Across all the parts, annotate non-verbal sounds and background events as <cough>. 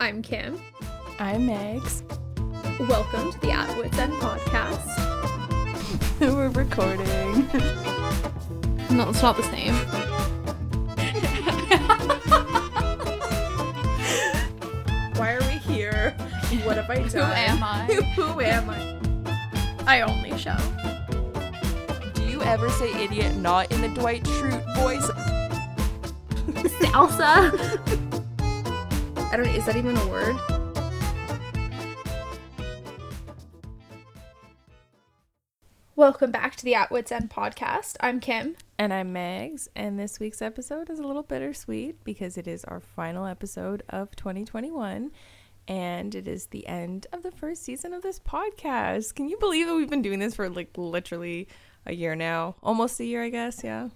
I'm Kim. I'm Megs. Welcome to the At Wits End podcast. <laughs> We're recording. <laughs> No, it's not the same. <laughs> Why are we here? What have I done? Who am I? Who am I? I only show. Do you ever say idiot not in the Dwight Schrute voice? Salsa. I don't. know, Is that even a word? Welcome back to the At Wits End podcast. I'm Kim. And I'm Megs, and this week's episode is a little bittersweet because it is our final episode of 2021 and it is the end of the first season of this podcast. Can you believe that we've been doing this for like literally a year now? Almost a year, I guess, yeah.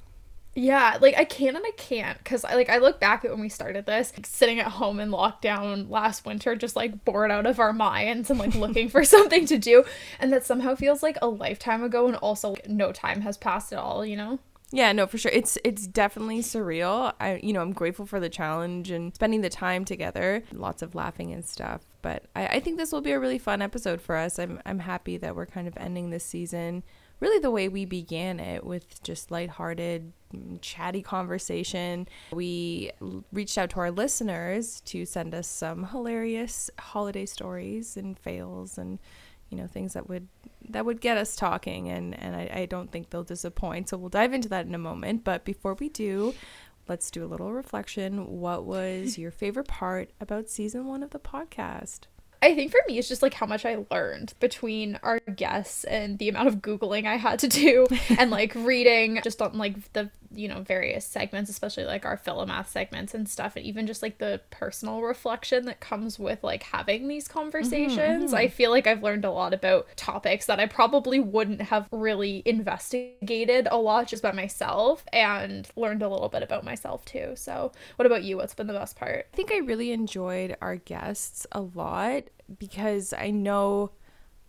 Yeah, like I can and I can't because I like I look back at when we started this, like, sitting at home in lockdown last winter, just like bored out of our minds and like looking for <laughs> something to do, and that somehow feels like a lifetime ago, and also like, no time has passed at all, you know. Yeah, no, for sure. It's it's definitely surreal. I you know, I'm grateful for the challenge and spending the time together. Lots of laughing and stuff. But I, I think this will be a really fun episode for us. I'm I'm happy that we're kind of ending this season really the way we began it with just lighthearted, mm, chatty conversation. We reached out to our listeners to send us some hilarious holiday stories and fails and you know things that would that would get us talking. And and I, I don't think they'll disappoint. So we'll dive into that in a moment. But before we do let's do a little reflection. What was your favorite part about season one of the podcast I think for me, it's just like how much I learned between our guests and the amount of Googling I had to do <laughs> and like reading just on like the, you know, various segments, especially like our Philomath segments and stuff. And even just like the personal reflection that comes with like having these conversations. Mm-hmm. I feel like I've learned a lot about topics that I probably wouldn't have really investigated a lot just by myself and learned a little bit about myself too. So, what about you? What's been the best part? I think I really enjoyed our guests a lot because I know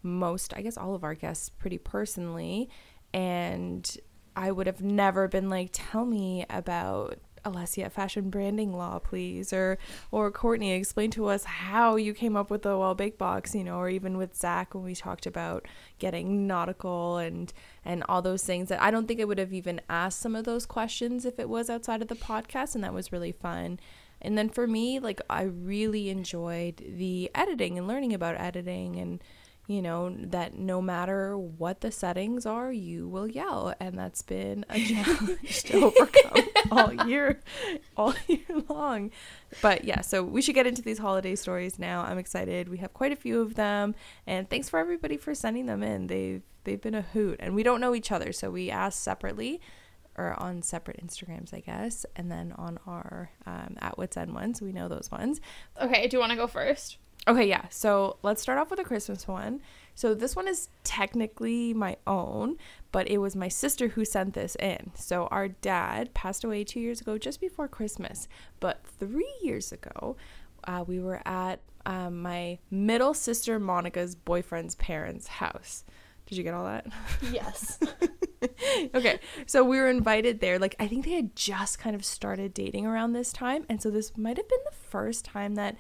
most, I guess all of our guests pretty personally. And I would have never been like, tell me about Alessia fashion branding law, please, or or Courtney, explain to us how you came up with the well bake box, you know, or even with Zach when we talked about getting nautical and and all those things that I don't think I would have even asked some of those questions if it was outside of the podcast, and that was really fun. And then for me, like I really enjoyed the editing and learning about editing and you know that no matter what the settings are, you will yell and that's been a <laughs> challenge to overcome all <laughs> year all year long. But yeah, so we should get into these holiday stories now. I'm excited. We have quite a few of them and thanks for everybody for sending them in. They've they've been a hoot and we don't know each other, so we asked separately or on separate Instagrams, I guess, and then on our um, at Wits End ones. We know those ones. Okay, do you want to go first? Okay, yeah. So let's start off with a Christmas one. So this one is technically my own, but it was my sister who sent this in. So our dad passed away two years ago, just before Christmas. But three years ago, uh, we were at um, my middle sister Monica's boyfriend's parents' house. Did you get all that? Yes. <laughs> okay. So we were invited there. Like, I think they had just kind of started dating around this time. And so this might have been the first time that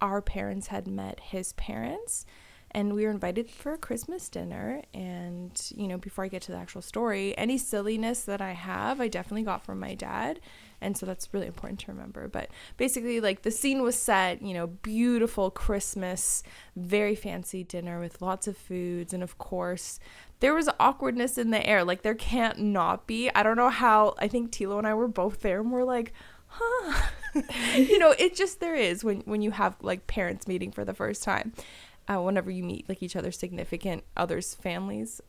our parents had met his parents. And we were invited for a Christmas dinner. And, you know, before I get to the actual story, any silliness that I have, I definitely got from my dad and so that's really important to remember. But basically like the scene was set you know beautiful christmas very fancy dinner with lots of foods. And of course there was awkwardness in the air. Like there can't not be. I don't know how i think tilo and i were both there and we're like huh? <laughs> You know it just there is when when you have like parents meeting for the first time uh, whenever you meet like each other's significant others families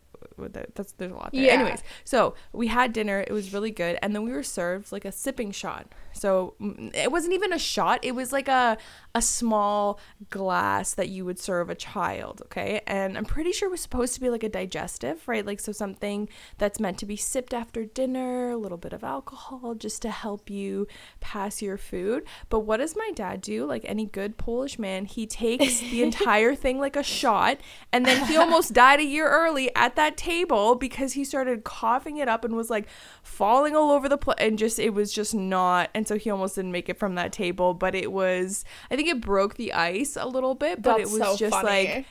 that's there's a lot there. Yeah. Anyways, so we had dinner. It was really good, and then we were served like a sipping shot. So it wasn't even a shot. It was like a a small glass that you would serve a child. Okay, and I'm pretty sure it was supposed to be like a digestive, right? Like so something that's meant to be sipped after dinner, a little bit of alcohol just to help you pass your food. But what does my dad do? Like any good Polish man, he takes the <laughs> entire thing like a shot, and then he almost died a year early at that that table because he started coughing it up and was like falling all over the place and just it was just not and so he almost didn't make it from that table but it was i think it broke the ice a little bit but That's it was so just funny. like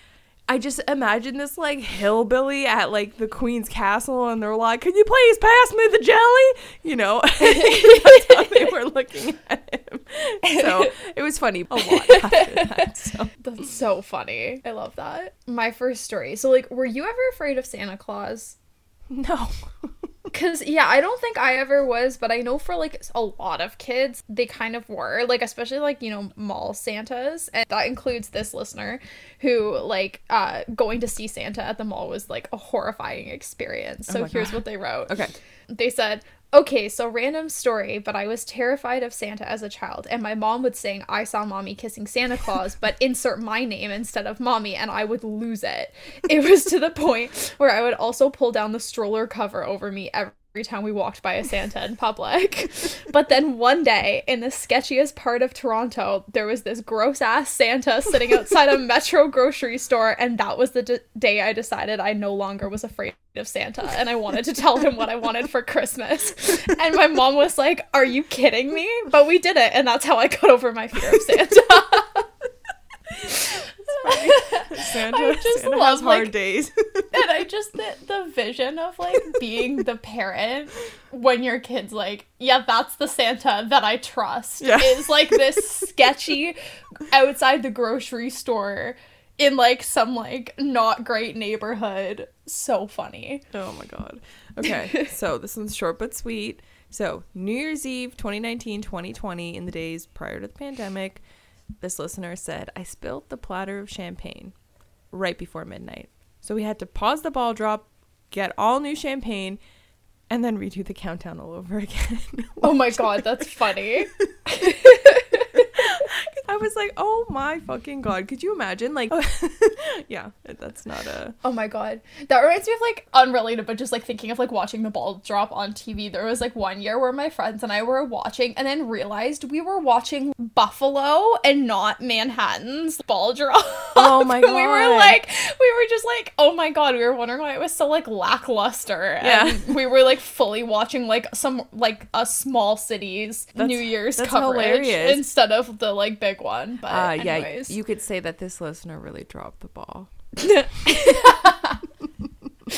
I just imagine this like hillbilly at like the Queen's Castle, and they're like, "Can you please pass me the jelly?" You know, <laughs> that's how they were looking at him. So it was funny a <laughs> lot after that. So <laughs> That's so funny. I love that. My first story. So, like, were you ever afraid of Santa Claus? no, Because, yeah, I don't think I ever was, but I know for like a lot of kids, they kind of were. Like, especially like, you know, mall Santas. And that includes this listener who, like, uh, going to see Santa at the mall was like a horrifying experience. So, Oh here's God. what they wrote. okay, They said, Okay, so random story, but I was terrified of Santa as a child, and my mom would sing, I saw mommy kissing Santa Claus, but insert my name instead of mommy, and I would lose it. It was to the point where I would also pull down the stroller cover over me every time we walked by a Santa in public. <laughs> But then one day, in the sketchiest part of Toronto, there was this gross ass Santa sitting outside a <laughs> Metro grocery store, and that was the d- day I decided I no longer was afraid of Santa, and I wanted to tell him what I wanted for Christmas. And my mom was like, Are you kidding me? But we did it, and that's how I got over my fear of Santa. <laughs> Santa, Santa love, has hard like- days. <laughs> and I just the, the vision of like being the parent when your kid's like, yeah, that's the Santa that I trust. Yeah. Is like this sketchy outside the grocery store in like some like not great neighborhood. So funny. Oh my god. Okay, <laughs> so this one's short but sweet. So, New Year's Eve 2019 2020, in the days prior to the pandemic, this listener said, I spilled the platter of champagne right before midnight. So, we had to pause the ball drop, get all new champagne, and then redo the countdown all over <laughs> again. Oh my god, that's funny. <laughs> I was like, oh my fucking god. Could you imagine? Like, <laughs> yeah, that's not a. Oh my god. That reminds me of like unrelated, but just like thinking of like watching the ball drop on TV. There was like one year where my friends and I were watching and then realized we were watching Buffalo and not Manhattan's ball drop. Oh <laughs> my god, we were like, we were just like, oh my god, we were wondering why it was so like lackluster. Yeah. And we were like fully watching like some like a small city's That's- New Year's coverage hilarious. instead of the like big one. But Uh, yeah, anyways. you could say that this listener really dropped the ball. <laughs> <laughs>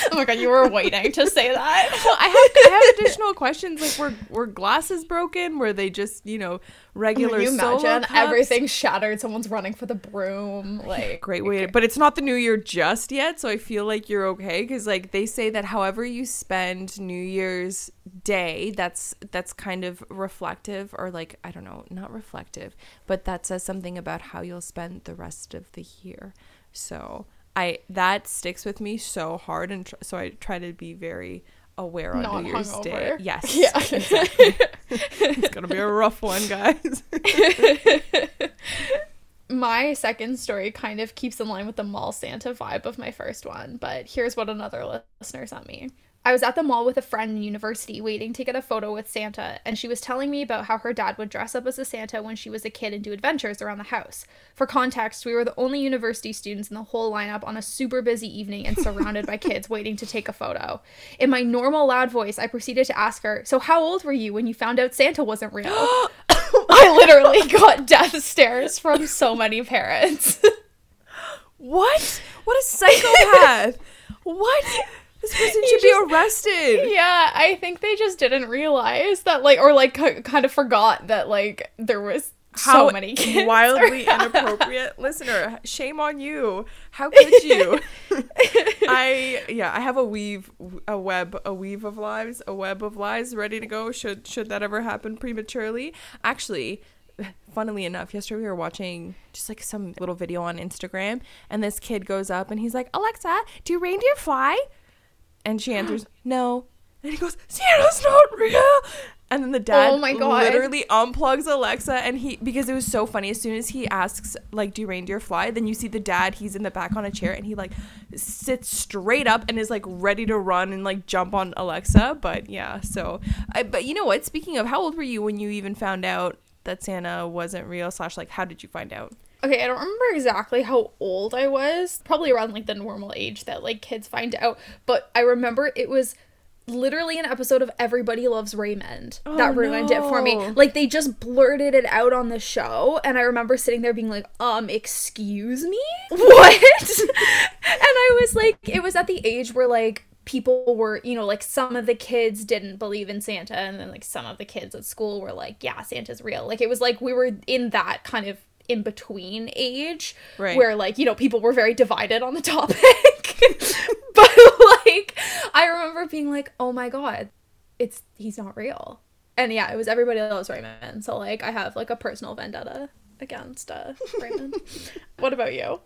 <laughs> oh my god, you were waiting to say that. <laughs> well, I have, I have additional questions. Like, were were glasses broken? Were they just you know oh regular? Can you imagine cups? everything shattered? Someone's running for the broom. <sighs> Like Great way, to, but it's not the new year just yet, so I feel like you're okay because like they say that however you spend New Year's Day, that's that's kind of reflective or like I don't know, not reflective, but that says something about how you'll spend the rest of the year. So I that sticks with me so hard, and tr- so I try to be very aware on Not New Year's Day. Yes, Yeah. <laughs> exactly. it's gonna be a rough one, guys. <laughs> my second story kind of keeps in line with the mall Santa vibe of my first one, but here's what another listener sent me. I was at the mall with a friend in university waiting to get a photo with Santa, and she was telling me about how her dad would dress up as a Santa when she was a kid and do adventures around the house. For context, we were the only university students in the whole lineup on a super busy evening and surrounded by <laughs> kids waiting to take a photo. In my normal loud voice, I proceeded to ask her, So, how old were you when you found out Santa wasn't real? <gasps> <laughs> I literally got death stares from so many parents. What? What a psychopath! <laughs> what? This person should be arrested. yeah, I think they just didn't realize that, like, or like k- kind of forgot that, like, there was How so many kids. <laughs> wildly inappropriate listener. Shame on you. How could you? <laughs> I yeah, I have a weave, a web, a weave of lies, a web of lies ready to go. Should should that ever happen prematurely? Actually. Funnily enough, yesterday we were watching just like some little video on Instagram, and this kid goes up and he's like, Alexa, do reindeer fly? And she answers, <gasps> No. And he goes, Santa's not real. And then the oh dad Oh my God. literally unplugs Alexa and he because it was so funny. As soon as he asks like, "Do reindeer fly?" Then you see the dad. He's in the back on a chair and he like sits straight up and is like ready to run and like jump on Alexa. But yeah, so I, but you know what? Speaking of, how old were you when you even found out that Santa wasn't real? Slash, like, how did you find out? Okay, I don't remember exactly how old I was. Probably around like the normal age that like kids find out. But I remember it was literally an episode of Everybody Loves Raymond Oh, that ruined it for me. Like they just blurted it out on the show and I remember sitting there being like, "Um, excuse me? <laughs> What?" <laughs> and I was like, it was at the age where like people were, you know, like some of the kids didn't believe in Santa and then like some of the kids at school were like, "Yeah, Santa's real." Like it was like we were in that kind of in between age Right. where like you know people were very divided on the topic. <laughs> But like i remember being like oh my god it's he's not real. And yeah it was everybody loves raymond. So like i have like a personal vendetta against uh raymond. <laughs> What about you?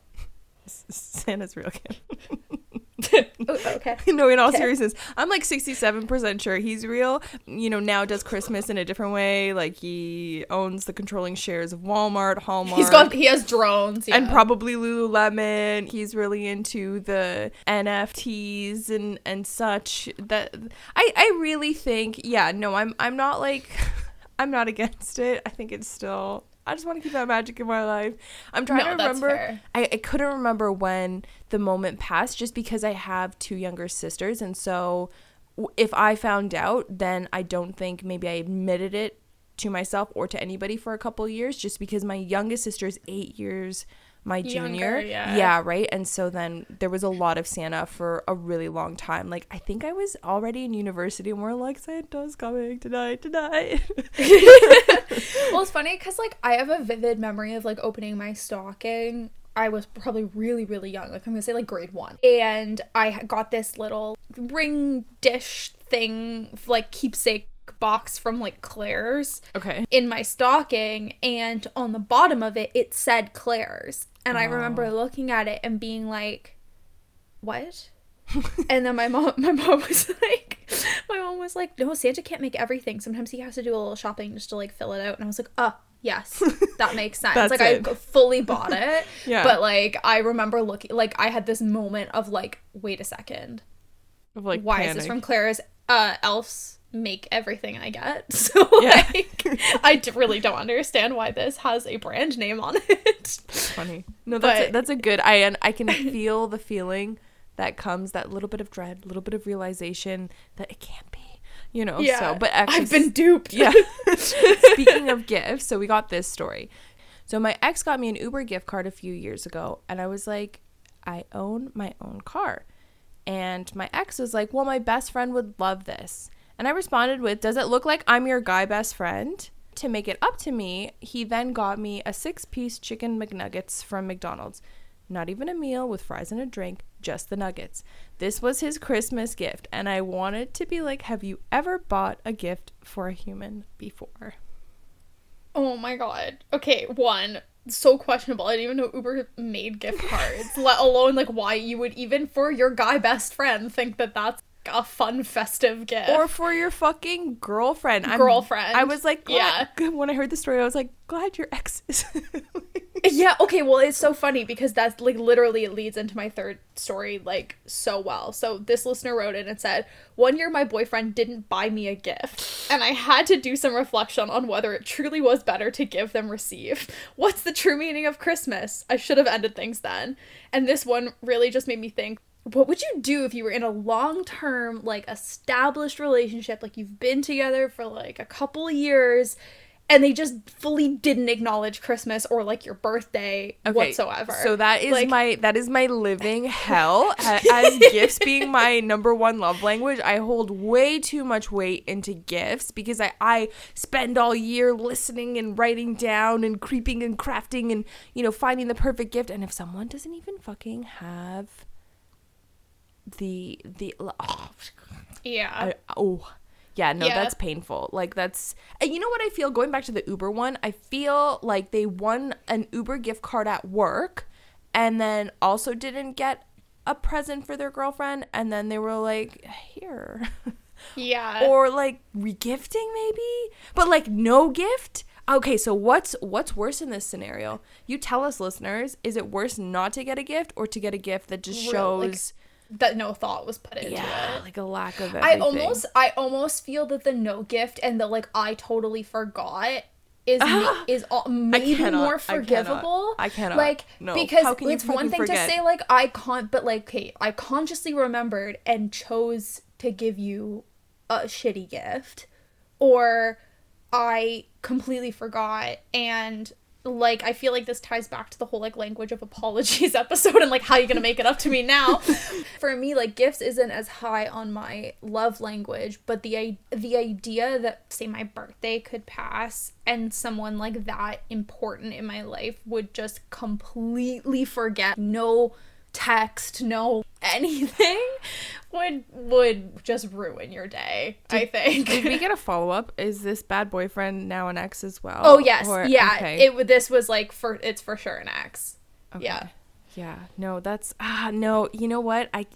Santa's real kid. <laughs> oh, okay <laughs> no, in all Okay. seriousness, I'm like 67% sure he's real. You know, now does Christmas in a different way. Like he owns the controlling shares of Walmart, Hallmark. he's got he has drones yeah. and probably Lululemon. He's really into the NFTs and and such. That I I really think yeah no I'm I'm not like <laughs> I'm not against it. I think it's still. I just want to keep that magic in my life. I'm trying No, to remember. I, I couldn't remember when the moment passed just because I have two younger sisters. And so if I found out, then I don't think maybe I admitted it to myself or to anybody for a couple years just because my youngest sister is eight years my junior. Younger, yeah. yeah, right. And so then there was a lot of Santa for a really long time. Like I think I was already in university and we're like, Santa's coming tonight, tonight. <laughs> well it's funny because like i have a vivid memory of like opening my stocking i was probably really really young like i'm gonna say like grade one and i got this little ring dish thing like keepsake box from like claire's okay. in my stocking and on the bottom of it it said claire's and i Oh. remember looking at it and being like what <laughs> and then my mom my mom <laughs> was like my mom was like no santa can't make everything sometimes he has to do a little shopping just to like fill it out and i was like oh yes <laughs> that makes sense That's like it. i fully bought it Yeah. but like i remember looking like i had this moment of like wait a second Of like why is this from Claire's? Uh, elves make everything I get. <laughs> So Yeah. like, I d- really don't understand why this has a brand name on it. funny. No, that's a, that's a good. I and I can feel the feeling that comes, that little bit of dread, little bit of realization that it can't be. You know. yeah, So, but actually, I've been duped. yeah. <laughs> Speaking of gifts, so we got this story. So my ex got me an Uber gift card a few years ago, and I was like, I own my own car. And my ex was like, Well, my best friend would love this. And I responded with, Does it look like I'm your guy best friend? To make it up to me, he then got me a six piece chicken McNuggets from McDonald's. Not even a meal with fries and a drink, just the nuggets. This was his Christmas gift, and I wanted to be like, Have you ever bought a gift for a human before? Oh my god. Okay, one. So questionable. I didn't even know Uber made gift cards, let alone like why you would even for your guy best friend think that that's a fun festive gift. Or for your fucking girlfriend. I'm- Girlfriend. I was like, glad, <laughs> when I heard the story, I was like, glad your ex is. <laughs> yeah, okay, well, it's so funny because that's like literally it leads into my third story like so well. So this listener wrote in and said, One year my boyfriend didn't buy me a gift, and I had to do some reflection on whether it truly was better to give than receive. What's the true meaning of Christmas? I should have ended things then. And this one really just made me think. What would you do if you were in a long term, like established relationship, like you've been together for like a couple years, and they just fully didn't acknowledge Christmas or like your birthday whatsoever. So that is Like- my that is my living hell as <laughs> gifts being my number one love language. I hold way too much weight into gifts because I I spend all year listening and writing down and creeping and crafting and you know finding the perfect gift and if someone doesn't even fucking have the the oh, <sighs> Yeah. I, oh yeah no Yeah. that's painful like that's and you know what i feel going back to the uber one i feel like they won an uber gift card at work and then also didn't get a present for their girlfriend and then they were like here <laughs> yeah. or like regifting maybe but like no gift okay so what's what's worse in this scenario you tell us listeners is it worse not to get a gift or to get a gift that just shows that no thought was put into yeah it. like a lack of I almost I almost feel that the no gift and the like I totally forgot is <laughs> Ah! is all, maybe cannot, more I cannot, forgivable. I cannot. Like No. because can it's one thing forget? to say like I can't, but like okay, I consciously remembered and chose to give you a shitty gift, or I completely forgot and like I feel like this ties back to the whole like language of apologies <laughs> episode and like how you gonna make it up to me now. <laughs> For me, like gifts isn't as high on my love language, but the the idea that say my birthday could pass and someone like that important in my life would just completely forget no text, no anything would would just ruin your day, I think. Did we get a <laughs> follow up? Is this bad boyfriend now an ex as well? Oh yes, Or- yeah. okay. It. This was like for it's for sure an ex. Yeah. Yeah, no, that's ah no. You know what? I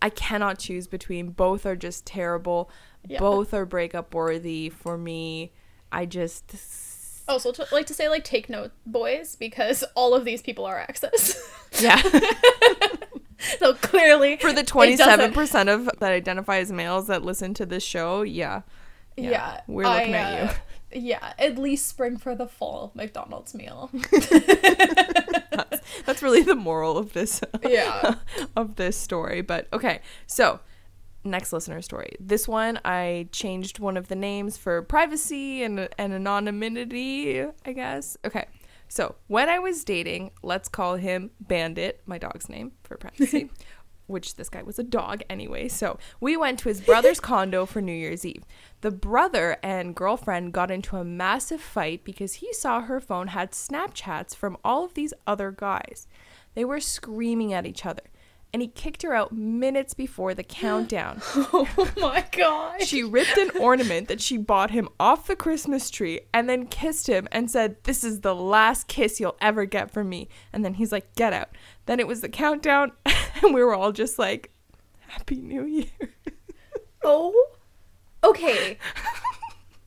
I cannot choose between both are just terrible. Yeah. Both are breakup worthy for me. I just Also, to, like to say like take note, boys, because all of these people are exes. yeah. <laughs> so clearly, for the it twenty doesn't- seven percent of that identify as males that listen to this show, yeah. Yeah, we're looking I, at you. uh, Yeah, at least spring for the fall McDonald's meal. <laughs> <laughs> That's really the moral of this Yeah. of this story. But okay, so next listener story. This one I changed one of the names for privacy and and anonymity, I guess. Okay. So, when I was dating, let's call him Bandit, my dog's name for privacy, <laughs> which this guy was a dog anyway. So, we went to his brother's <laughs> condo for New Year's Eve. The brother and girlfriend got into a massive fight because he saw her phone had Snapchats from all of these other guys. They were screaming at each other, and he kicked her out minutes before the countdown. <gasps> oh my gosh. She ripped an ornament that she bought him off the Christmas tree and then kissed him and said, This is the last kiss you'll ever get from me. And then he's like, Get out. Then it was the countdown, <laughs> and we were all just like, Happy New Year. Oh. Okay.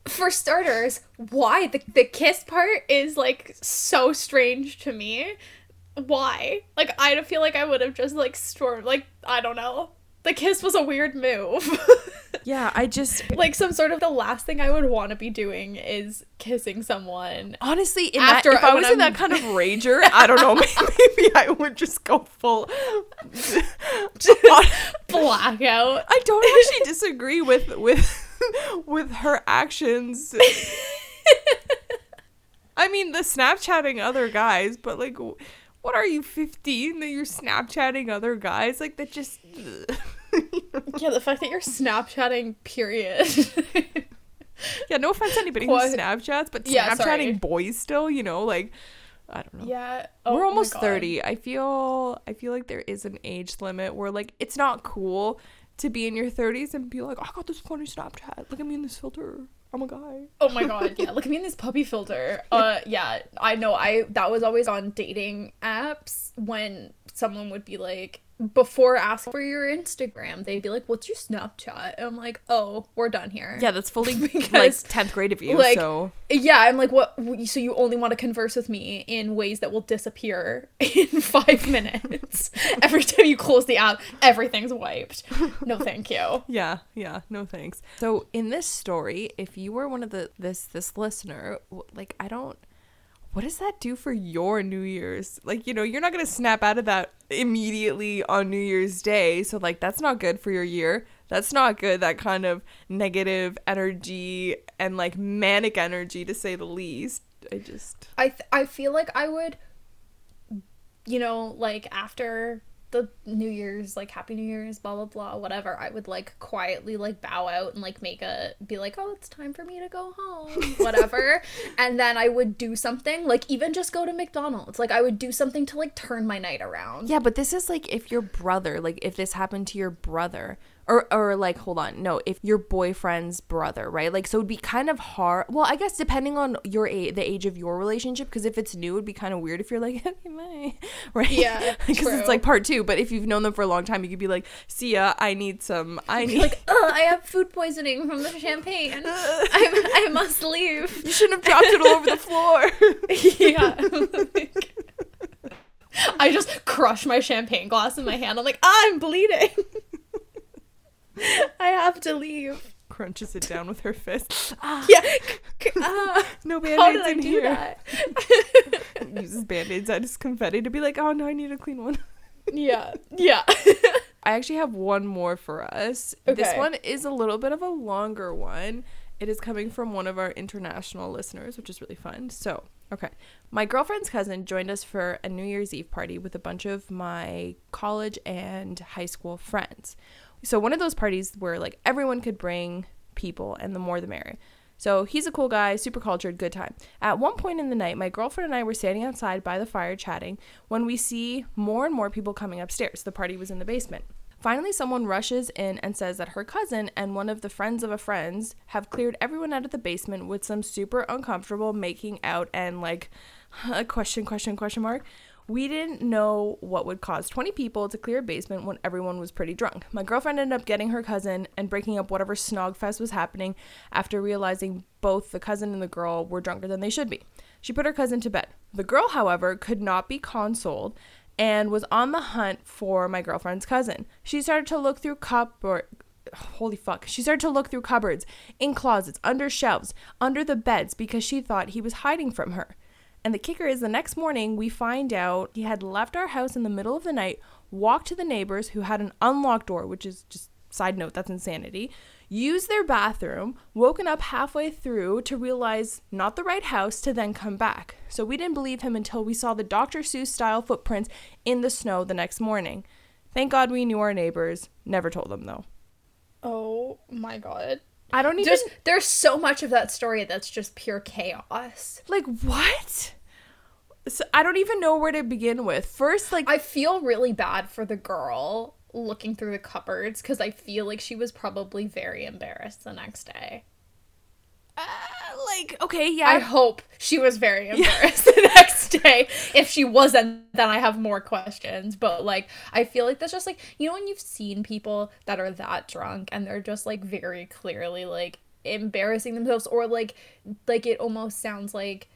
For starters, why the the kiss part is like so strange to me. Why? Like I feel like I would have just like stormed like I don't know. The kiss was a weird move. <laughs> Yeah, I just. like some sort of the last thing I would want to be doing is kissing someone. Honestly, in After- that, if I was in I'm- that kind of <laughs> rager, I don't know, <laughs> maybe I would just go full. Blackout. I don't actually disagree with with with her actions. I mean, the Snapchatting other guys, but like, what are you, 15 that you're Snapchatting other guys? Like, that just. <laughs> Yeah, the fact that you're Snapchatting, period. yeah, no offense to anybody who What? Snapchats, but Yeah, Snapchatting sorry. boys still, you know, like, I don't know. yeah. Oh We're almost 30. I feel I feel like there is an age limit where like it's not cool to be in your 30s and be like, "I got this funny Snapchat. Look at me in this filter. I'm a guy." Oh my god, yeah. Look at me in this puppy filter. <laughs> Uh yeah, I know I that was always on dating apps when someone would be like before asking for your Instagram, they'd be like, What's your Snapchat? And I'm like, Oh, we're done here. Yeah, that's fully <laughs> like 10th grade of you. like, so Yeah, I'm like, what? So you only want to converse with me in ways that will disappear <laughs> in five minutes. Every time you close the app, everything's wiped. No, thank you. yeah, yeah, no thanks. So in this story, if you were one of the this this listener, like I don't what does that do for your New Year's? Like, you know, you're not going to snap out of that immediately on New Year's Day. So, like, that's not good for your year. That's not good. That kind of negative energy and, like, manic energy, to say the least. I just. I th- I feel like I would, you know, like after the New Year's, like Happy New Year's, blah blah blah, whatever. I would like quietly like bow out and like make a be like, oh, it's time for me to go home, <laughs> whatever. and then I would do something like even just go to McDonald's. Like I would do something to like turn my night around. Yeah, but this is like if your brother, like, if this happened to your brother. Or, or like hold on no if your boyfriend's brother right like so it'd be kind of hard well i guess depending on your age the age of your relationship because if it's new it'd be kind of weird if you're like <laughs> okay bye <laughs> right Yeah, <laughs> because it's like part two but if you've known them for a long time you could be like see ya i need some i need Like, oh, I have food poisoning from the champagne. I'm, I must leave. you shouldn't have dropped it all over the floor yeah. I just crush my champagne glass in my hand. I'm like, I'm bleeding. <laughs> I have to leave. crunches it down with her fist <laughs> Yeah. <laughs> Ah, no band-aids How did I in here. that? Uses band-aids as confetti to be like, oh no, I need a clean one. yeah. Yeah. I actually have one more for us. Okay. This one is a little bit of a longer one. It is coming from one of our international listeners, which is really fun. So, okay. My girlfriend's cousin joined us for a New Year's Eve party with a bunch of my college and high school friends. So, one of those parties where like everyone could bring people, and the more the merrier. So he's a cool guy, super cultured, good time. At one point in the night, my girlfriend and I were standing outside by the fire chatting when we see more and more people coming upstairs. The party was in the basement. Finally, someone rushes in and says that her cousin and one of the friends of a friend's have cleared everyone out of the basement with some super uncomfortable making out and like <laughs> a question, question, question mark. We didn't know what would cause 20 people to clear a basement when everyone was pretty drunk. My girlfriend ended up getting her cousin and breaking up whatever snog fest was happening after realizing both the cousin and the girl were drunker than they should be. She put her cousin to bed. The girl, however, could not be consoled and was on the hunt for my girlfriend's cousin. She started to look through cup or holy fuck. She started to look through cupboards, in closets, under shelves, under the beds because she thought he was hiding from her. And the kicker is the next morning we find out he had left our house in the middle of the night, walked to the neighbors who had an unlocked door, which is just side note, that's insanity. Used their bathroom, woken up halfway through to realize not the right house to then come back. So we didn't believe him until we saw the Dr. Seuss style footprints in the snow the next morning. Thank God we knew our neighbors. Never told them though. Oh my god. I don't even There's there's so much of that story that's just pure chaos. like what? So I don't even know where to begin with. First, like I feel really bad for the girl looking through the cupboards because I feel like she was probably very embarrassed the next day. Uh, like okay, yeah. I hope she was very embarrassed <laughs> the next day. If she wasn't, then I have more questions. But like, I feel like that's just like you know when you've seen people that are that drunk and they're just like very clearly like embarrassing themselves, or like like it almost sounds like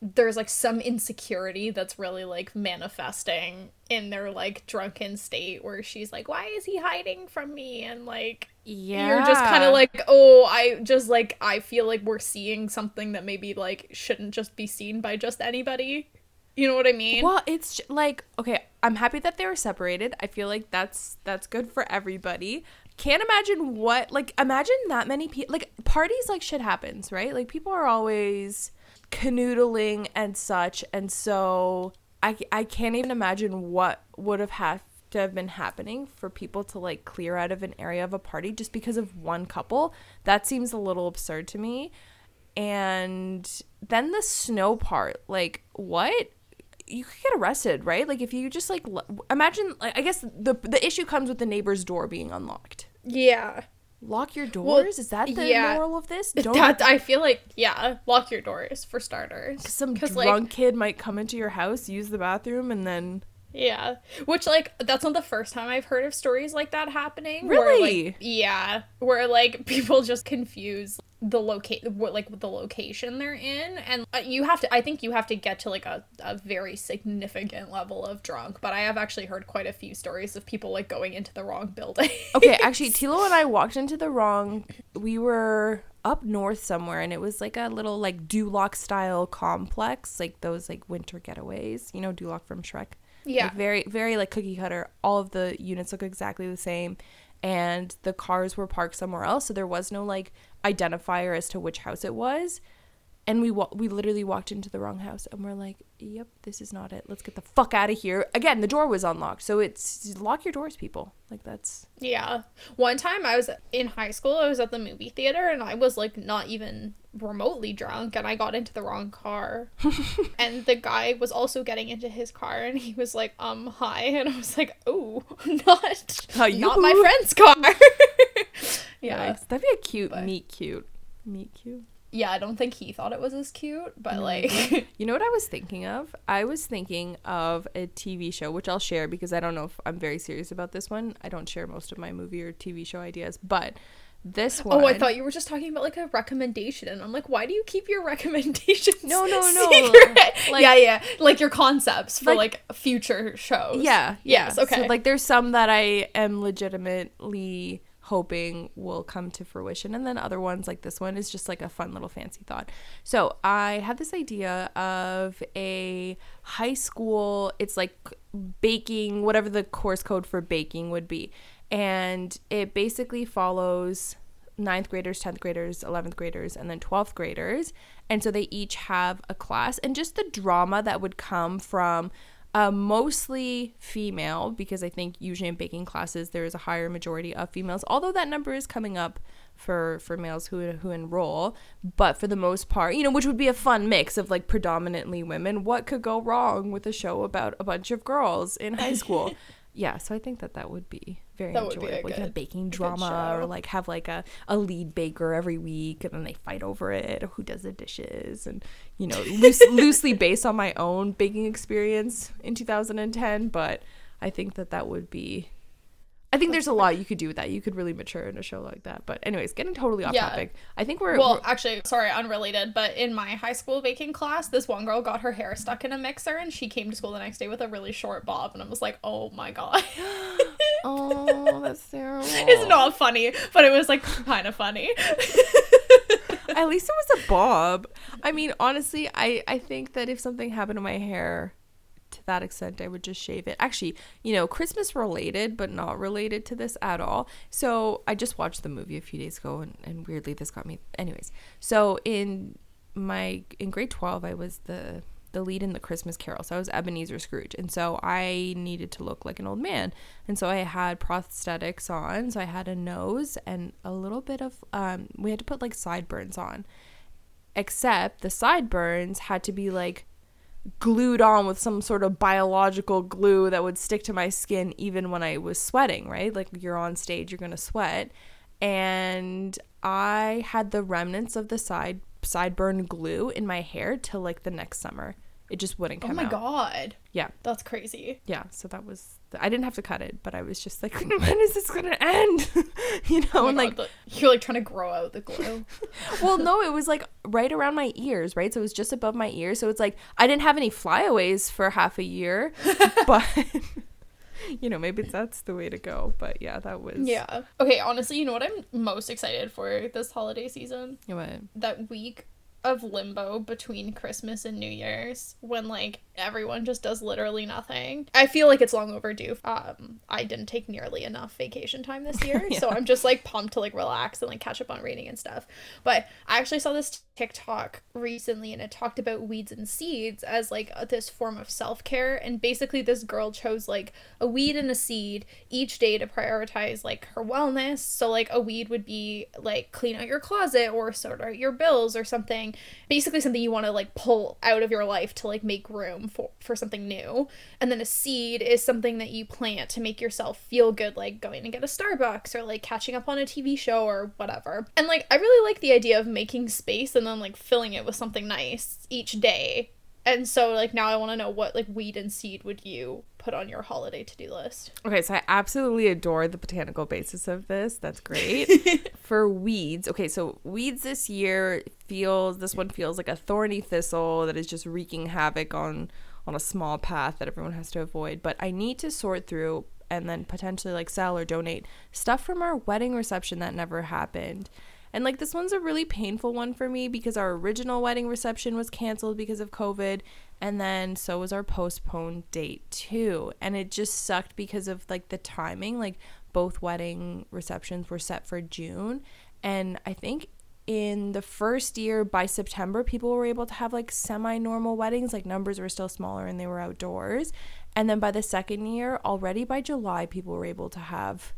there's like some insecurity that's really like manifesting in their like drunken state where she's like why is he hiding from me and like yeah. you're just kind of like oh i just like i feel like we're seeing something that maybe like shouldn't just be seen by just anybody you know what i mean Well, it's like okay, I'm happy that they were separated. I feel like that's that's good for everybody. Can't imagine what like imagine that many people like parties like shit happens, right? Like people are always canoodling and such, and so I I can't even imagine what would have had to have been happening for people to like clear out of an area of a party just because of one couple. That seems a little absurd to me. And then the snow part, like what? you could get arrested, right? Like if you just like imagine, I guess the the issue comes with the neighbor's door being unlocked. Yeah Lock your Well, doors. Is that the yeah. moral of this? <laughs> Don't that i feel like yeah lock your doors for starters some drunk like, kid might come into your house, use the bathroom, and then Yeah. Which like that's not the first time I've heard of stories like that happening. where, Really? like, yeah. Where like <laughs> people just confuse the locate what like the location they're in and uh, you have to I think you have to get to like a, a very significant level of drunk but I have actually heard quite a few stories of people like going into the wrong building. okay, <laughs> actually, Tilo and I walked into the wrong. We were up north somewhere, and it was like a little like Duloc style complex, like those like winter getaways. You know, Duloc from Shrek. Yeah. Like, very very like cookie cutter. All of the units look exactly the same, and the cars were parked somewhere else, so there was no like identifier as to which house it was. And we wa- we literally walked into the wrong house, and we're like, "Yep, this is not it. Let's get the fuck out of here." Again, the door was unlocked, so it's lock your doors, people. Like that's Yeah. One time I was in high school, I was at the movie theater and I was like not even remotely drunk and I got into the wrong car. <laughs> and the guy was also getting into his car and he was like, um, hi. And I was like, oh, <laughs> not, not my friend's car. <laughs> yeah. Yikes. That'd be a cute But- meet cute. Meet cute. Yeah, I don't think he thought it was as cute, but Mm. like, <laughs> You know what I was thinking of? I was thinking of a TV show, which I'll share because I don't know if I'm very serious about this one. I don't share most of my movie or TV show ideas, but this one. oh, I thought you were just talking about like a recommendation. And I'm like, why do you keep your <laughs> recommendations? No, no, no. <laughs> Like- yeah, yeah. Like your concepts for Like- like, future shows. Yeah. Yes, yeah. okay. So like, there's some that I am legitimately hoping will come to fruition. And then other ones like this one is just like a fun little fancy thought. So I had this idea of a high school, it's like baking, whatever the course code for baking would be. And it basically follows ninth graders, 10th graders, 11th graders, and then 12th graders. And so they each have a class and just the drama that would come from uh, mostly female because I think usually in baking classes there is a higher majority of females, although that number is coming up for for males who who enroll. But for the most part, you know, which would be a fun mix of like predominantly women. What could go wrong with a show about a bunch of girls in high school? <laughs> yeah, so I think that that would be very That would be enjoyable. a like a baking drama, or like have like a, a lead baker every week, and then they fight over it, who does the dishes, and you know, <laughs> loose, loosely based on my own baking experience in 2010. But I think that that would be. I think there's a lot you could do with that. You could really mature in a show like that. But anyways, getting totally off Yeah. topic. I think we're, Well, we're- actually, sorry, unrelated, but in my high school baking class, this one girl got her hair stuck in a mixer and she came to school the next day with a really short bob and I was like, "Oh my god." <gasps> <laughs> oh, that's <laughs> terrible. it's not funny, but it was like kind of funny. At least it was a bob. I mean, honestly, I I think that if something happened to my hair to that extent, I would just shave it. Actually, you know, Christmas related, but not related to this at all. So I just watched the movie a few days ago, and, and weirdly, this got me. Anyways, so in my in grade twelve, I was the the lead in the Christmas Carol. So I was Ebenezer Scrooge, and so I needed to look like an old man, and so I had prosthetics on. So I had a nose and a little bit of um. We had to put like sideburns on, except the sideburns had to be like glued on with some sort of biological glue that would stick to my skin even when I was sweating, right? Like you're on stage, you're going to sweat. And I had the remnants of the side sideburn glue in my hair till like the next summer. It just wouldn't oh come. Out. Oh my out. god. Yeah. That's crazy. Yeah, so that was I didn't have to cut it, but I was just like <laughs> when is this going to end? <laughs> you know, Oh and like the- you're like trying to grow out the glue. <laughs> well, no, it was like right around my ears, right? So it was just above my ears. So it's like I didn't have any flyaways for half a year, but <laughs> you know, maybe that's the way to go. But yeah, that was yeah. Okay, honestly, you know what I'm most excited for this holiday season? What? that week of limbo between Christmas and New Year's when like everyone just does literally nothing. I feel like it's long overdue. Um I didn't take nearly enough vacation time this <laughs> year, so I'm just like pumped to like relax and like catch up on reading and stuff. But I actually saw this TikTok recently and it talked about weeds and seeds as like this form of self-care and basically this girl chose like a weed and a seed each day to prioritize like her wellness. So like a weed would be like clean out your closet or sort out your bills or something. Basically something you want to like pull out of your life to like make room for for something new. And then a seed is something that you plant to make yourself feel good like going to get a Starbucks or like catching up on a TV show or whatever. And like I really like the idea of making space and then like filling it with something nice each day. And so like now I want to know what like weed and seed would you put on your holiday to-do list? Okay, so I absolutely adore the botanical basis of this. That's great. <laughs> For weeds, okay, so weeds this year feels this one feels like a thorny thistle that is just wreaking havoc on on a small path that everyone has to avoid. But I need to sort through and then potentially like sell or donate stuff from our wedding reception that never happened. And like this one's a really painful one for me because our original wedding reception was canceled because of COVID and then so was our postponed date too. And it just sucked because of like the timing. Like both wedding receptions were set for June and I think in the first year by September people were able to have like semi-normal weddings like numbers were still smaller and they were outdoors and then by the second year already by July people were able to have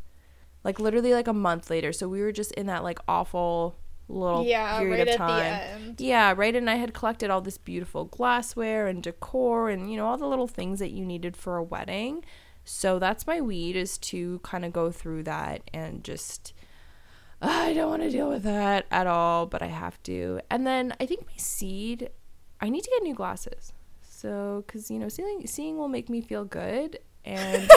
like literally like a month later so we were just in that like awful little Yeah, period right of at the time end. yeah right and i had collected all this beautiful glassware and decor and you know all the little things that you needed for a wedding so that's my weed is to kind of go through that and just ah, I don't want to deal with that at all, but I have to. And then I think my seed, I need to get new glasses. So, because, you know, seeing, seeing will make me feel good. And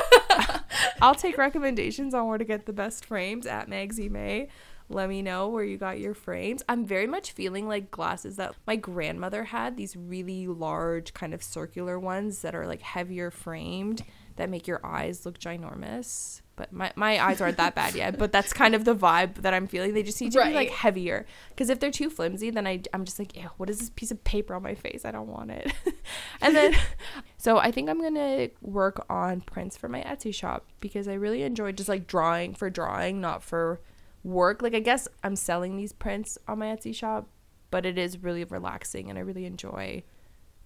<laughs> I'll take recommendations on where to get the best frames at Magsy May. Let me know where you got your frames. I'm very much feeling like glasses that my grandmother had, these really large, kind of circular ones that are like heavier framed that make your eyes look ginormous. But my, my eyes aren't that bad yet. But that's kind of the vibe that I'm feeling. They just need to be like heavier. Because if they're too flimsy, then I, I'm just like, ew, what is this piece of paper on my face? I don't want it. <laughs> and then, <laughs> so I think I'm going to work on prints for my Etsy shop because I really enjoy just like drawing for drawing, not for work. Like, I guess I'm selling these prints on my Etsy shop, but it is really relaxing and I really enjoy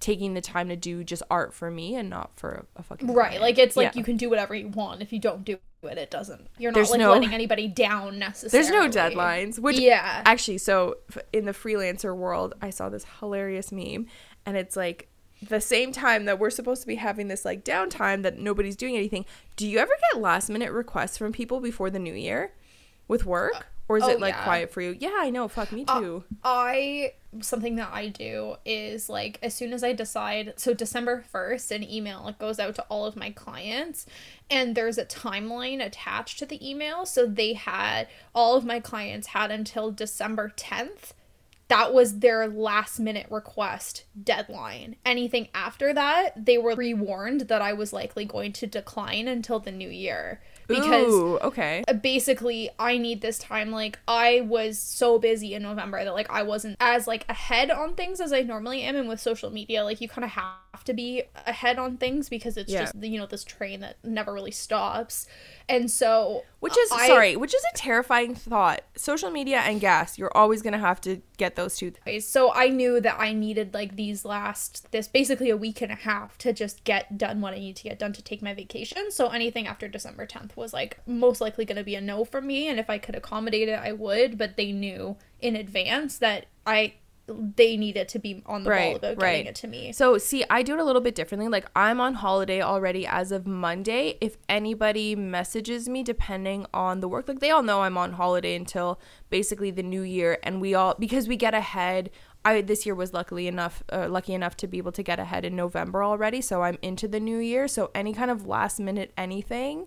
taking the time to do just art for me and not for a, a fucking Right. client. Like it's like Yeah. you can do whatever you want. If you don't do it, it doesn't. You're not There's like no- letting anybody down necessarily. There's no deadlines, which yeah. actually, so in the freelancer world, I saw this hilarious meme, and it's like the same time that we're supposed to be having this like downtime that nobody's doing anything. Do you ever get last minute requests from people before the new year with work, or is oh, it like yeah. quiet for you? Yeah, I know. Fuck me Uh, too. I something that I do is like as soon as I decide so December 1st an email it goes out to all of my clients and there's a timeline attached to the email so they had all of my clients had until December 10th that was their last minute request deadline. Anything after that, they were pre-warned that I was likely going to decline until the new year because Ooh, okay. Uh, basically I need this time like I was so busy in November that like I wasn't as like ahead on things as I normally am and with social media like you kind of have to be ahead on things because it's Yeah. just you know this train that never really stops and so Which is I- sorry, which is a terrifying thought. Social media and gas, you're always gonna have to get those two. So I knew that I needed like these last this basically a week and a half to just get done what I need to get done to take my vacation. So anything after December 10th was like most likely going to be a no for me and if I could accommodate it I would, but they knew in advance that I they needed to be on the Right, ball about right. getting it to me. So, see, I do it a little bit differently. Like, I'm on holiday already as of Monday. If anybody messages me, depending on the work, like, they all know I'm on holiday until basically the new year. And we all, because we get ahead, I this year was luckily enough, uh, lucky enough to be able to get ahead in November already. So, I'm into the new year. So, any kind of last minute anything,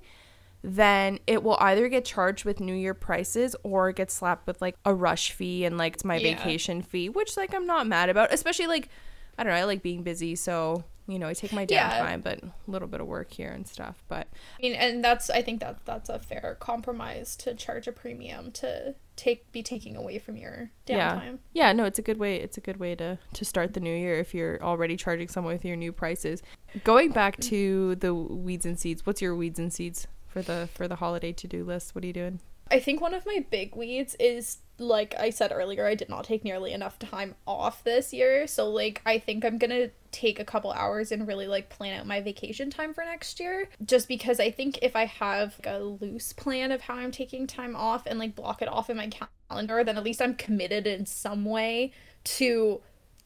then it will either get charged with new year prices or get slapped with like a rush fee and like it's my Yeah. vacation fee which like i'm not mad about especially like i don't know i like being busy so you know i take my Yeah. downtime but a little bit of work here and stuff but I mean and that's I think that that's a fair compromise to charge a premium to take be taking away from your downtime. yeah yeah no it's a good way it's a good way to to start the new year if you're already charging someone with your new prices going back mm. to the weeds and seeds what's your weeds and seeds for the for the holiday to-do list what are you doing I think one of my big weeds is like I said earlier, I did not take nearly enough time off this year. So like I think I'm gonna take a couple hours and really like plan out my vacation time for next year. Just because I think if I have like, a loose plan of how I'm taking time off and like block it off in my calendar, then at least I'm committed in some way to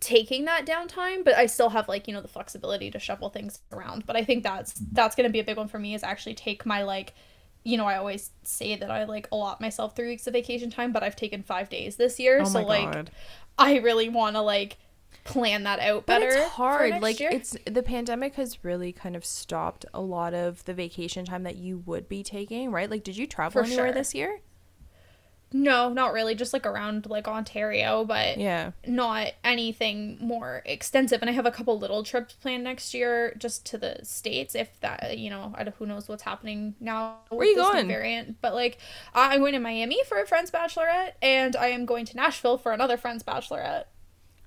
taking that downtime but i still have like you know the flexibility to shuffle things around but i think that's that's going to be a big one for me is actually take my like you know, I always say that I like allot myself three weeks of vacation time, but I've taken five days this year. Oh so like God. I really wanna like plan that out But better. it's for hard. Like year. it's the pandemic has really kind of stopped a lot of the vacation time that you would be taking, right? Like did you travel For anywhere sure. this year? No, not really, just like around like Ontario, but Yeah. not anything more extensive. And I have a couple little trips planned next year just to the states. If that, you know, I don't, who knows what's happening now. Where you with this new going? Variant, but like I'm going to Miami for a friend's bachelorette, and I am going to Nashville for another friend's bachelorette.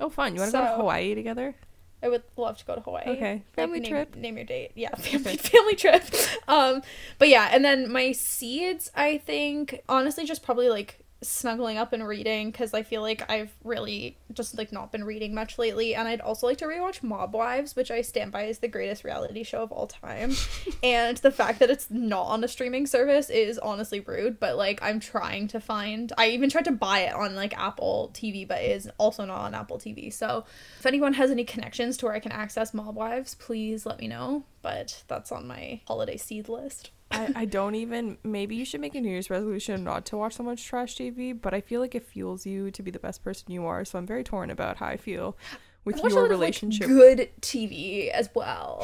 Oh fun. You wanna go to Hawaii together? I would love to go to Hawaii. Okay. Like, Family name, trip. Name your date. Yeah, family <laughs> family trip. Um, but yeah, and then my seeds, I think, honestly, just probably like snuggling up and reading because I feel like I've really just like not been reading much lately, and I'd also like to rewatch Mob Wives, which I stand by as the greatest reality show of all time. <laughs> and the fact that it's not on a streaming service is honestly rude, but like I'm trying to find. I even tried to buy it on like Apple TV, but it is also not on Apple TV. So if anyone has any connections to where I can access Mob Wives, please let me know. But that's on my holiday seed list. I, I don't even maybe you should make a New Year's resolution not to watch so much trash TV, but I feel like it fuels you to be the best person you are, so I'm very torn about how I feel with I your lot of, like, relationship. good TV as well.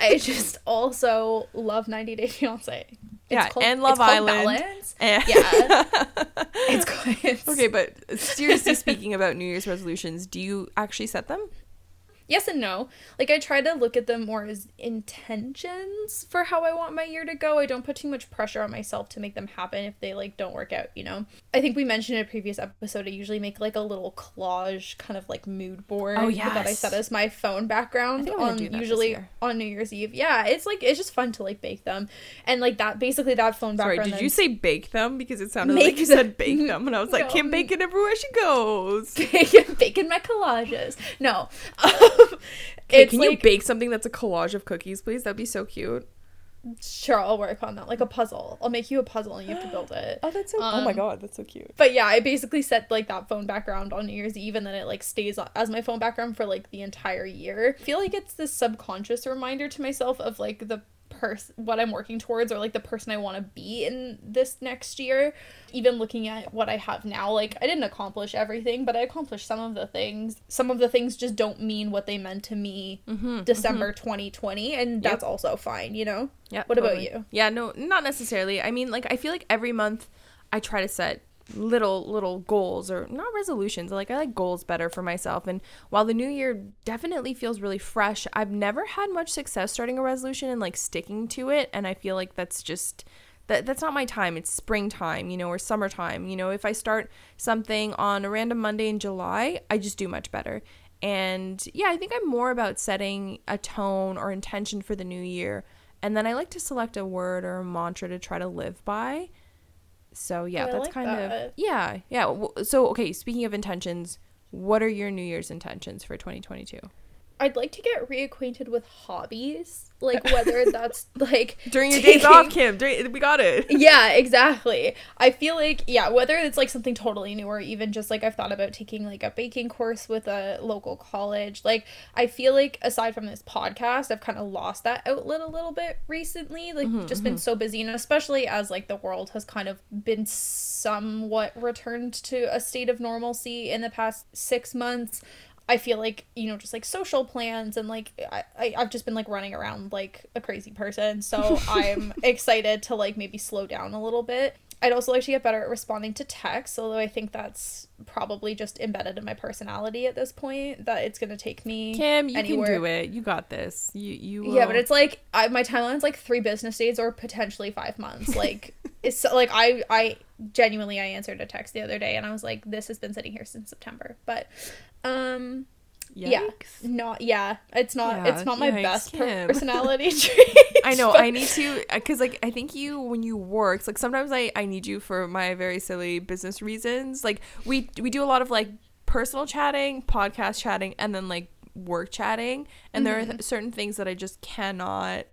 I <laughs> just also love 90 Day Fiance. It's Yeah, called- and Love Island. Eh. Yeah. <laughs> It's. It's, okay, but seriously speaking about New Year's resolutions, do you actually set them? Yes and no. Like I try to look at them more as intentions for how I want my year to go. I don't put too much pressure on myself to make them happen if they like don't work out, you know. I think we mentioned in a previous episode I usually make like a little collage kind of like mood board Oh, that I yes. set as my phone background think I'm gonna on do that this usually on New Year's Eve. Yeah, it's like it's just fun to like bake them. And like that basically that phone Sorry, background Sorry, did you say bake them? Because it sounded like you them. said bake them, and I was like, No. Kim Bacon everywhere she goes. <laughs> baking my collages. No. <laughs> Um, Okay, can you bake something that's a collage of cookies, please? That'd be so cute. sure I'll work on that. Like a puzzle. I'll make you a puzzle and you have to build it. <gasps> Oh, that's so. oh my Um, god, that's so cute. But yeah, I basically set like that phone background on New Year's Eve and then it like stays as my phone background for like the entire year. I feel like it's this subconscious reminder to myself of like the person what I'm working towards or like the person I want to be in this next year. Even looking at what I have now, like I didn't accomplish everything, but I accomplished some of the things. Some of the things just don't mean what they meant to me Mm-hmm, December 2020 and that's also fine, you know? Yeah. What about you? Yeah, no, not necessarily. I mean, like I feel like every month I try to set little little goals or not resolutions. Like I like goals better for myself. And while the new year definitely feels really fresh, I've never had much success starting a resolution and like sticking to it. And I feel like that's just that that's not my time. It's springtime, you know, or summertime. You know, if I start something on a random Monday in July, I just do much better. And yeah, I think I'm more about setting a tone or intention for the new year. And then I like to select a word or a mantra to try to live by. So yeah, that's like kind of yeah, yeah. So okay, speaking of intentions, what are your New Year's intentions for 2022? I'd like to get reacquainted with hobbies, like whether <laughs> that's like During your days off, Kim, during, we got it. Yeah, exactly. I feel like yeah, whether it's like something totally new or even just like I've thought about taking like a baking course with a local college. Like I feel like aside from this podcast, I've kind of lost that outlet a little bit recently. Like mm-hmm, just been mm-hmm. so busy and especially as like the world has kind of been somewhat returned to a state of normalcy in the past 6 months. I feel like you know just like social plans and like I, I I've just been like running around like a crazy person so <laughs> I'm excited to like maybe slow down a little bit. I'd also like to get better at responding to texts, although I think that's probably just embedded in my personality at this point that it's gonna take me Kim, you anywhere. can do it. You got this. You you will. Yeah, but it's like I, my timeline's like three business days or potentially five months. Like <laughs> it's like I I genuinely I answered a text the other day and I was like, this has been sitting here since September. But um yeah, not yeah, it's not Yeah, it's not my yikes, best Kim. <laughs> personality <laughs> trait. I know. but- I need to because like I think you when you work, like sometimes I I need you for my very silly business reasons. Like we we do a lot of like personal chatting, podcast chatting, and then like work chatting. And there are th- certain things that I just cannot.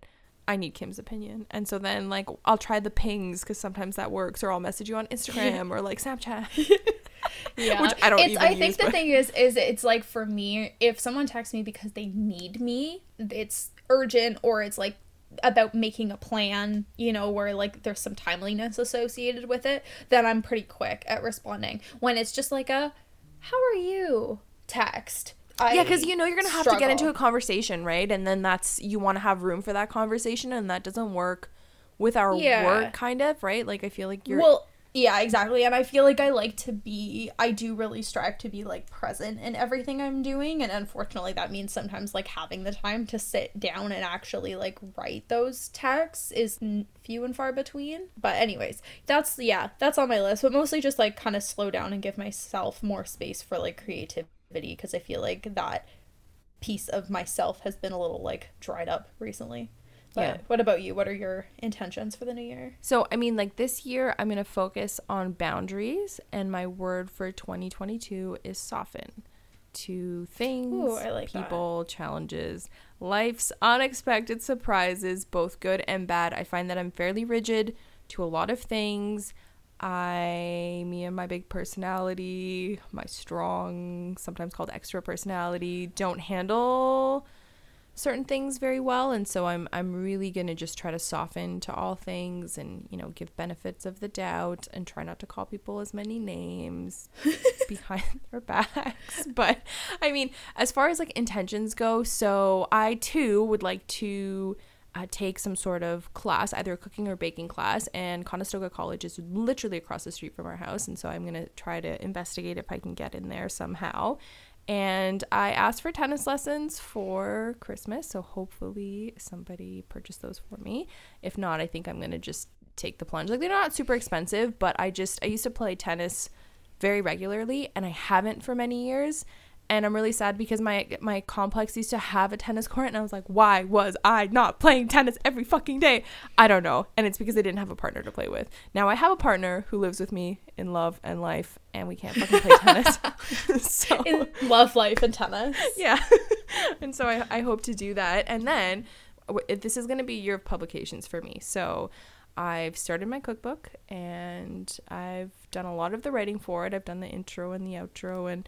I need Kim's opinion, and so then like I'll try the pings because sometimes that works, or I'll message you on Instagram or like Snapchat. <laughs> yeah. Which I don't it's, even i think use, the but- thing is is it's like for me if someone texts me because they need me it's urgent or it's like about making a plan you know where like there's some timeliness associated with it then i'm pretty quick at responding. When it's just like a how are you? text I yeah, because you know you're gonna have to get into a conversation, right? And then that's you want to have room for that conversation, and that doesn't work with our Yeah. work, kind of, right? Like I feel like you're. well yeah exactly and i feel like i like to be i do really strive to be like present in everything i'm doing and unfortunately that means sometimes like having the time to sit down and actually like write those texts is n- few and far between but anyways that's yeah that's on my list but mostly just like kind of slow down and give myself more space for like creativity because i feel like that piece of myself has been a little like dried up recently but Yeah. what about you what are your intentions for the new year So, I mean, like this year, I'm going to focus on boundaries, and my word for 2022 is soften to things, Ooh, I like that. people, challenges, life's unexpected surprises, both good and bad. I find that I'm fairly rigid to a lot of things. I, me and my big personality, my strong, sometimes called extra personality, don't handle certain things very well. And so I'm I'm really going to just try to soften to all things and you know give benefits of the doubt and try not to call people as many names <laughs> behind <laughs> their backs. <laughs> But I mean as far as like intentions go so I too would like to Uh, take some sort of class, either a cooking or baking class. And Conestoga College is literally across the street from our house. And so I'm to try to investigate if I can get in there somehow. And I asked for tennis lessons for Christmas, so hopefully somebody purchased those for me. If not, I think I'm gonna just take the plunge. Like they're not super expensive, but I just I used to play tennis very regularly and I haven't for many years and I'm really sad because my my complex used to have a tennis court, and I was like, why was I not playing tennis every fucking day? I don't know, and it's because I didn't have a partner to play with. Now I have a partner who lives with me in love and life, and we can't fucking play tennis. <laughs> <laughs> so in love, life, and tennis. Yeah, <laughs> and so I I hope to do that, and then this is going to be year of publications for me. So I've started my cookbook, and I've done a lot of the writing for it. I've done the intro and the outro, and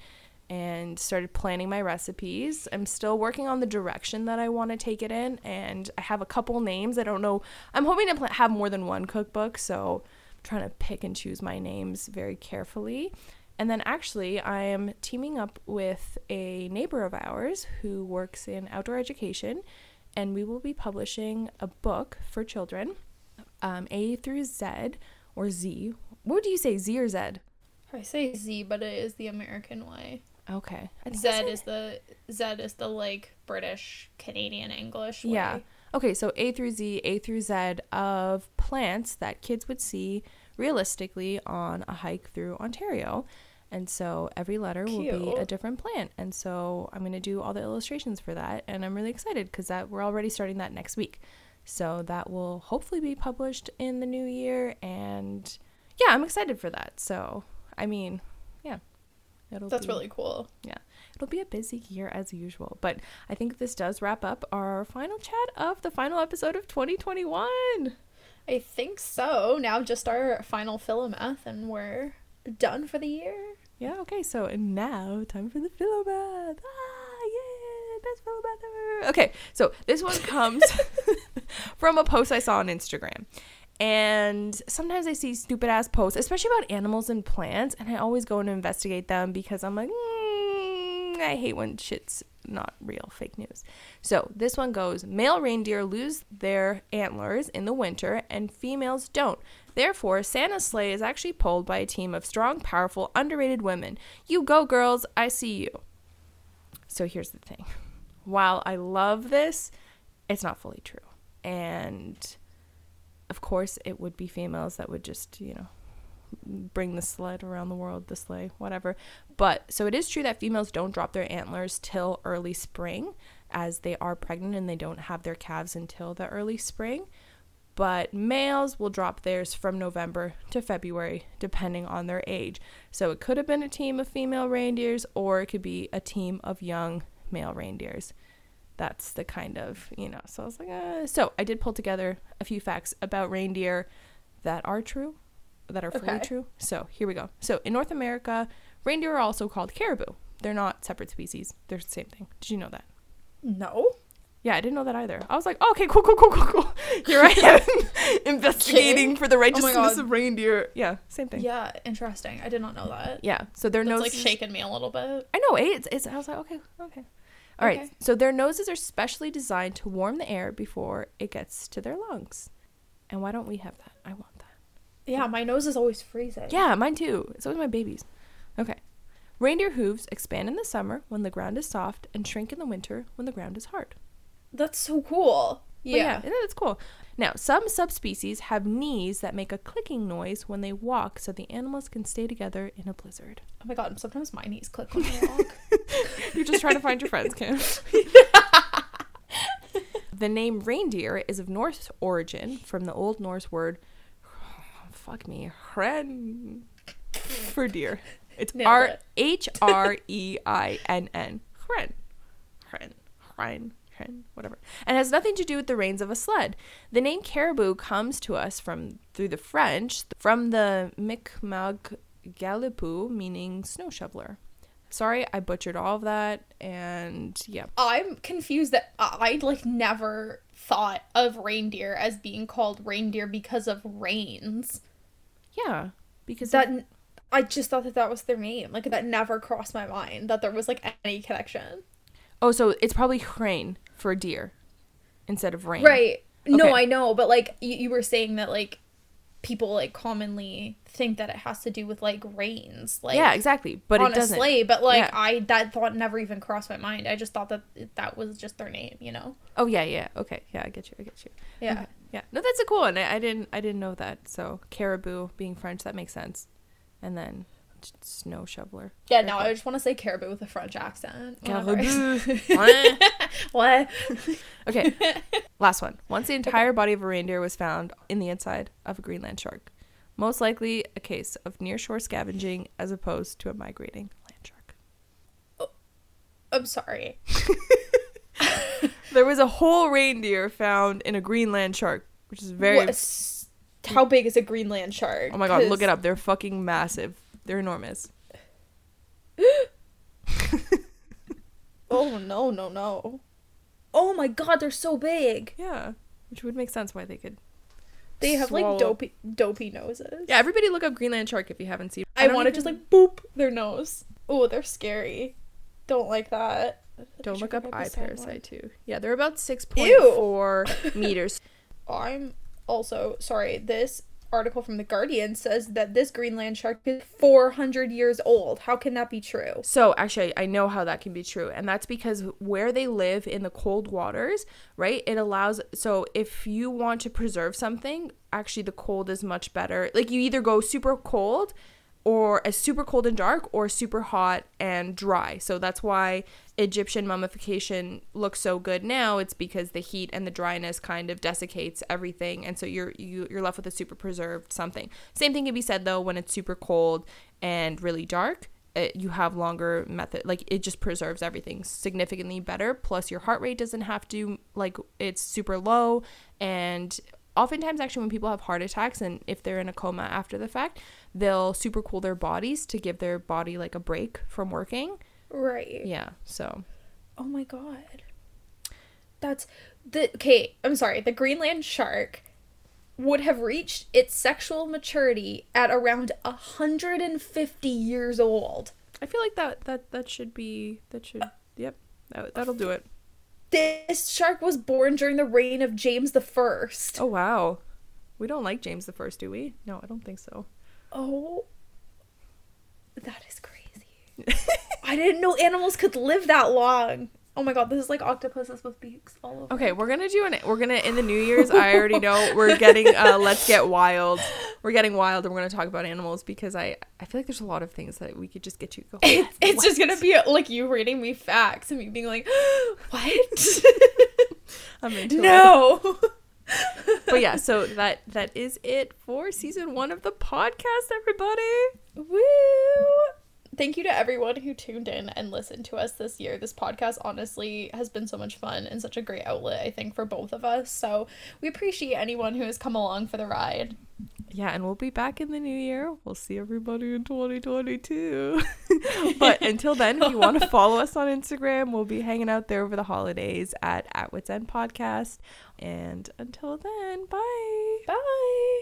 and started planning my recipes. I'm still working on the direction that I want to take it in, and I have a couple names. I don't know. I'm hoping to pl- have more than one cookbook, so I'm trying to pick and choose my names very carefully. And then actually, I am teaming up with a neighbor of ours who works in outdoor education, and we will be publishing a book for children, um, A through Z or Z. What do you say, Z or Z? I say Z, but it is the American way. Okay. Z is the Z is the like British Canadian English. Way. Yeah. Okay, so A through Z, A through Z of plants that kids would see realistically on a hike through Ontario. And so every letter Cute. will be a different plant. And so I'm going to do all the illustrations for that and I'm really excited cuz that we're already starting that next week. So that will hopefully be published in the new year and yeah, I'm excited for that. So, I mean, yeah. It'll That's be, really cool. Yeah. It'll be a busy year as usual. But I think this does wrap up our final chat of the final episode of 2021. I think so. Now just our final Philomath and we're done for the year. Yeah, okay. So now time for the Philomath. Ah, yeah, best Philomath ever. Okay, so this one comes <laughs> <laughs> from a post I saw on Instagram. And sometimes I see stupid ass posts, especially about animals and plants, and I always go and investigate them because I'm like, mm, I hate when shit's not real, fake news. So this one goes male reindeer lose their antlers in the winter, and females don't. Therefore, Santa's sleigh is actually pulled by a team of strong, powerful, underrated women. You go, girls, I see you. So here's the thing while I love this, it's not fully true. And of course, it would be females that would just, you know, bring the sled around the world, the sleigh, whatever. But so it is true that females don't drop their antlers till early spring, as they are pregnant and they don't have their calves until the early spring. But males will drop theirs from November to February, depending on their age. So it could have been a team of female reindeers, or it could be a team of young male reindeers that's the kind of you know so i was like uh. so i did pull together a few facts about reindeer that are true that are fully okay. true so here we go so in north america reindeer are also called caribou they're not separate species they're the same thing did you know that no yeah, I didn't know that either. I was like, okay, cool, cool, cool, cool, cool. <laughs> Here I am <laughs> investigating for the oh righteousness oh of reindeer. Yeah, same thing. Yeah, interesting. I did not know that. Yeah, so their nose like shaking me a little bit. I know. It's, it's I was like, okay, okay. All okay. right. So their noses are specially designed to warm the air before it gets to their lungs. And why don't we have that? I want that. Yeah, my nose is always freezing. Yeah, mine too. It's always my baby's. Okay. Reindeer hooves expand in the summer when the ground is soft and shrink in the winter when the ground is hard. That's so cool. Yeah. yeah, that's cool. Now, some subspecies have knees that make a clicking noise when they walk so the animals can stay together in a blizzard. Oh my god, sometimes my knees click when <laughs> I walk. You're just trying to find your friends, Kim. <laughs> the name reindeer is of Norse origin from the Old Norse word, oh, fuck me, hren, for deer. It's R H R E I N N. Hren. Hren. Hren whatever, and has nothing to do with the reins of a sled. The name caribou comes to us from through the French, from the Mi'kmaq galipou, meaning snow shoveler. Sorry, I butchered all of that, and yeah. I'm confused that I like never thought of reindeer as being called reindeer because of reins. Yeah, because that. Of- I just thought that that was their name. Like that never crossed my mind that there was like any connection. Oh, so it's probably crane for a deer instead of rain. Right. Okay. No, I know, but like you, you were saying that like people like commonly think that it has to do with like rains, like yeah, exactly. But on it a doesn't. sleigh. But like Yeah. I that thought never even crossed my mind. I just thought that that was just their name, you know? Oh yeah, yeah. Okay, yeah, I get you. I get you. Yeah. Okay, Yeah. No, that's a cool one. I, I didn't. I didn't know that. So caribou being French, that makes sense. And then snow shoveler. Yeah, no, I just want to say caribou with a French accent. Caribou. <laughs> <laughs> what? okay. <laughs> Last one. Once the entire body of a reindeer was found in the inside of a Greenland shark, most likely a case of nearshore scavenging as opposed to a migrating land shark. Oh, I'm sorry. There was a whole reindeer found in a Greenland shark, which is very. What- how big is a Greenland shark? Oh my god, look it up. They're fucking massive. They're enormous. <laughs> Oh no, no, no. Oh my god, they're so big. Yeah, which would make sense why they could. They have swallow- like dopey dopey noses. Yeah, everybody look up Greenland shark if you haven't seen. I, don't want to even- just like boop their nose. Oh, they're scary. Don't like that. don't look up back eye side parasite too. Yeah, they're about six point four meters. <laughs> I'm also sorry. This article from the Guardian says that this Greenland shark is 400 years old. How can that be true? So actually, I know how that can be true, and that's because where they live in the cold waters, right? It allows. So if you want to preserve something, actually, the cold is much better. Like you either go super cold, or a super cold and dark, or super hot and dry. So that's why Egyptian mummification looks so good now. It's because the heat and the dryness kind of desiccates everything, and so you're you, you're left with a super preserved something. Same thing can be said though when it's super cold and really dark it, you have longer method like it just preserves everything significantly better plus your heart rate doesn't have to like it's super low and oftentimes actually when people have heart attacks and if they're in a coma after the fact they'll super cool their bodies to give their body like a break from working Right. yeah so Oh my god. That's the okay, I'm sorry. The Greenland shark would have reached its sexual maturity at around 150 years old. i feel like that that that should be that should yep that, that'll do it This shark was born during the reign of James the First. oh wow we don't like james the first do we no i don't think so Oh, that is crazy. <laughs> I didn't know animals could live that long. Oh my god, this is like octopuses with beaks all over. Okay, we're gonna do an. We're gonna in the New Year's. I already know we're getting. Uh, <laughs> Let's get wild. We're getting wild, and we're gonna talk about animals because I. I feel like there's a lot of things that we could just get you. Go. It's, it's just gonna be like you reading me facts and me being like, <gasps> what? <laughs> I'm into it. no. <laughs> But yeah, so that that is it for season one of the podcast, everybody. Woo! Thank you to everyone who tuned in and listened to us this year. This podcast honestly has been so much fun and such a great outlet, I think, for both of us. So we appreciate anyone who has come along for the ride. Yeah, and we'll be back in the new year. We'll see everybody in 2022. <laughs> but until then, if you want to follow us on Instagram, we'll be hanging out there over the holidays at at Wits End Podcast. And until then, bye. Bye.